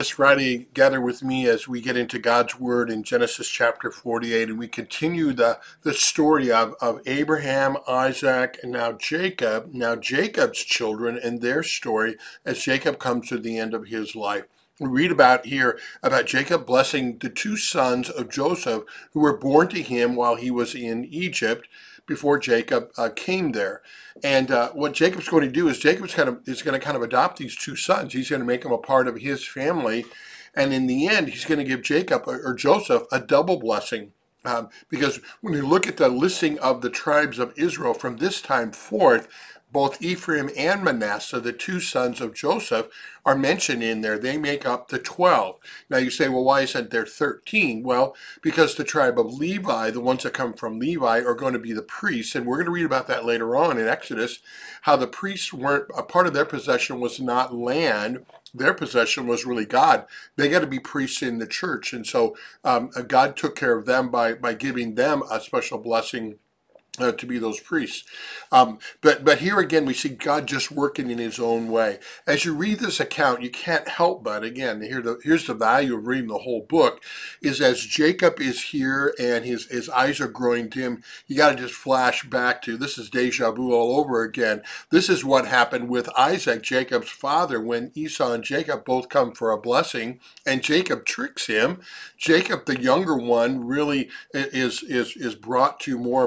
This Friday, gather with me as we get into God's Word in Genesis chapter 48, and we continue the, the story of, of Abraham, Isaac, and now Jacob, now Jacob's children and their story as Jacob comes to the end of his life. We read about here about Jacob blessing the two sons of Joseph who were born to him while he was in Egypt before Jacob uh, came there. And uh, what Jacob's going to do is Jacob's kind of is going to kind of adopt these two sons. He's going to make them a part of his family, and in the end, he's going to give Jacob or Joseph a double blessing. Um, because when you look at the listing of the tribes of Israel from this time forth, both Ephraim and Manasseh, the two sons of Joseph, are mentioned in there. They make up the 12. Now you say, well, why isn't there 13? Well, because the tribe of Levi, the ones that come from Levi, are going to be the priests. And we're going to read about that later on in Exodus, how the priests weren't, a part of their possession was not land. Their possession was really God. They got to be priests in the church. And so um, God took care of them by, by giving them a special blessing uh, to be those priests. Um, but but here again we see God just working in His own way. As you read this account, you can't help but again here the, here's the value of reading the whole book is as Jacob is here and his his eyes are growing dim. You got to just flash back to this is deja vu all over again. This is what happened with Isaac, Jacob's father, when Esau and Jacob both come for a blessing, and Jacob tricks him. Jacob, the younger one, really is is is brought to more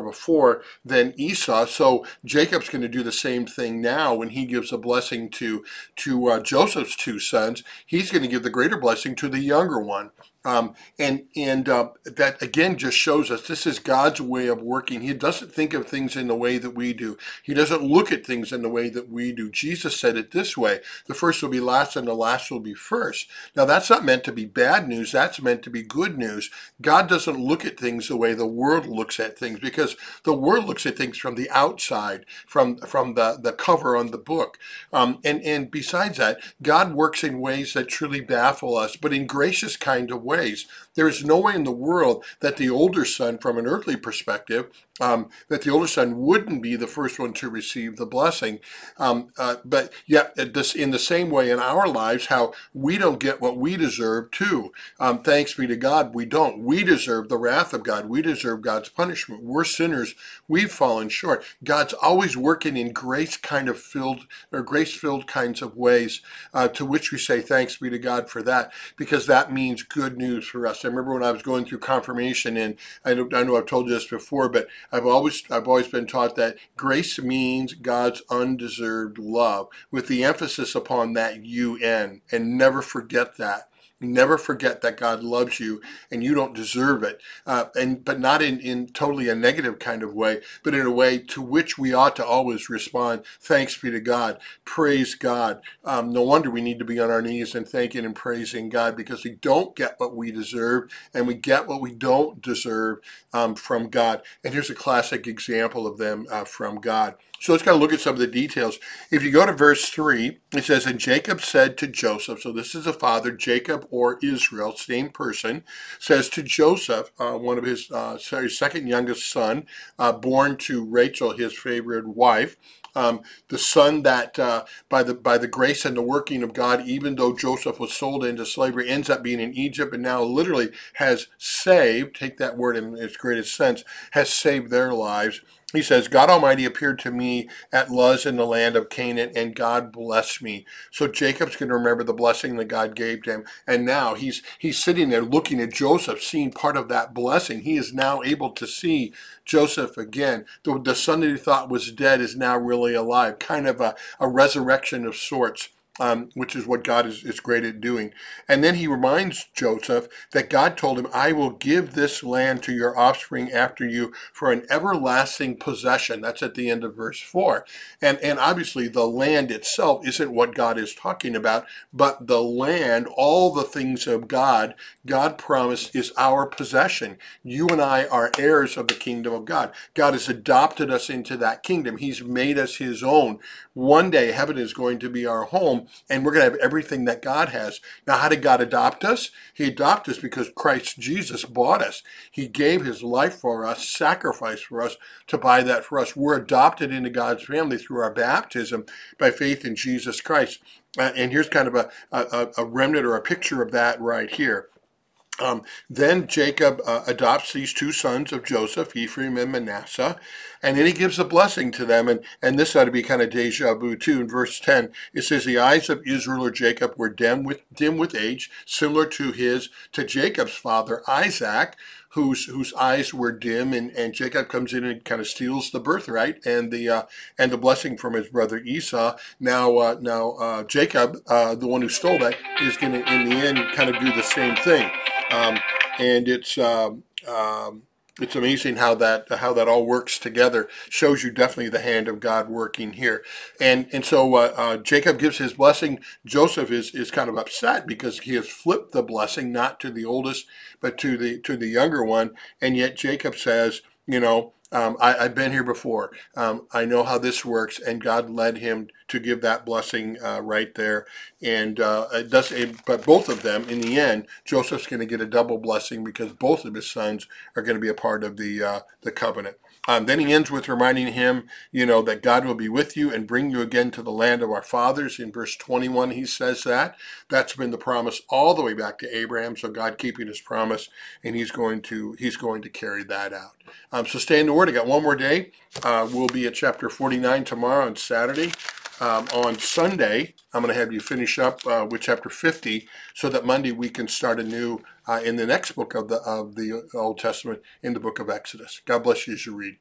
than Esau. So Jacob's going to do the same thing now when he gives a blessing to to uh, Joseph's two sons. He's going to give the greater blessing to the younger one. Um, and and uh, that again just shows us this is God's way of working. He doesn't think of things in the way that we do. He doesn't look at things in the way that we do. Jesus said it this way: the first will be last, and the last will be first. Now that's not meant to be bad news. That's meant to be good news. God doesn't look at things the way the world looks at things because the world looks at things from the outside, from from the the cover on the book. Um, and and besides that, God works in ways that truly baffle us, but in gracious kind of ways. There is no way in the world that the older son, from an earthly perspective, um, that the older son wouldn't be the first one to receive the blessing. Um, uh, but yet, this, in the same way in our lives, how we don't get what we deserve too. Um, thanks be to God, we don't. We deserve the wrath of God. We deserve God's punishment. We're sinners. We've fallen short. God's always working in grace kind of filled or grace filled kinds of ways, uh, to which we say thanks be to God for that, because that means good news for us. I remember when I was going through confirmation, and I know, I know I've told you this before, but I've always I've always been taught that grace means God's undeserved love, with the emphasis upon that UN, and never forget that. Never forget that God loves you and you don't deserve it, uh, and but not in, in totally a negative kind of way, but in a way to which we ought to always respond. Thanks be to God, praise God. Um, no wonder we need to be on our knees and thanking and praising God because we don't get what we deserve and we get what we don't deserve um, from God. And here's a classic example of them uh, from God. So let's kind of look at some of the details. If you go to verse 3, it says, And Jacob said to Joseph, so this is the father, Jacob or Israel, same person, says to Joseph, uh, one of his, uh, his second youngest son, uh, born to Rachel, his favorite wife, um, the son that uh, by the by the grace and the working of God, even though Joseph was sold into slavery, ends up being in Egypt and now literally has saved. Take that word in its greatest sense, has saved their lives he says, God Almighty appeared to me at Luz in the land of Canaan, and God blessed me. So Jacob's going to remember the blessing that God gave to him. And now he's he's sitting there looking at Joseph, seeing part of that blessing. He is now able to see Joseph again. The, the son that he thought was dead is now really alive, kind of a, a resurrection of sorts um, which is what God is, is great at doing. And then he reminds Joseph that God told him, I will give this land to your offspring after you for an everlasting possession. That's at the end of verse 4. And, and obviously, the land itself isn't what God is talking about, but the land, all the things of God, God promised is our possession. You and I are heirs of the kingdom of God. God has adopted us into that kingdom, He's made us His own. One day, heaven is going to be our home and we're going to have everything that God has. Now, how did God adopt us? He adopted us because Christ Jesus bought us. He gave his life for us, sacrificed for us to buy that for us. We're adopted into God's family through our baptism by faith in Jesus Christ. Uh, and here's kind of a, a, a remnant or a picture of that right here. Um, then Jacob uh, adopts these two sons of Joseph, Ephraim and Manasseh, and then he gives a blessing to them. And, and this ought to be kind of deja vu too. In verse 10, it says, The eyes of Israel or Jacob were dim with, dim with age, similar to his, to Jacob's father Isaac, whose whose eyes were dim, and, and Jacob comes in and kind of steals the birthright and the uh, and the blessing from his brother Esau. Now uh, now uh, Jacob, uh, the one who stole that, is going to in the end kind of do the same thing. Um, and it's um, um, it's amazing how that how that all works together. Shows you definitely the hand of God working here. And and so uh, uh, Jacob gives his blessing. Joseph is is kind of upset because he has flipped the blessing not to the oldest but to the to the younger one. And yet Jacob says, you know, um, I, have been here before. Um, I know how this works, and God led him to give that blessing uh, right there. And uh, it does, it, but both of them, in the end, Joseph's going to get a double blessing because both of his sons are going to be a part of the uh, the covenant. Um, then he ends with reminding him, you know, that God will be with you and bring you again to the land of our fathers. In verse 21, he says that. That's been the promise all the way back to Abraham. So God keeping his promise, and he's going to he's going to carry that out. Um, so stay in the I got one more day. Uh, we'll be at chapter 49 tomorrow on Saturday. Um, on Sunday, I'm going to have you finish up uh, with chapter 50, so that Monday we can start anew uh, in the next book of the of the Old Testament, in the book of Exodus. God bless you as you read.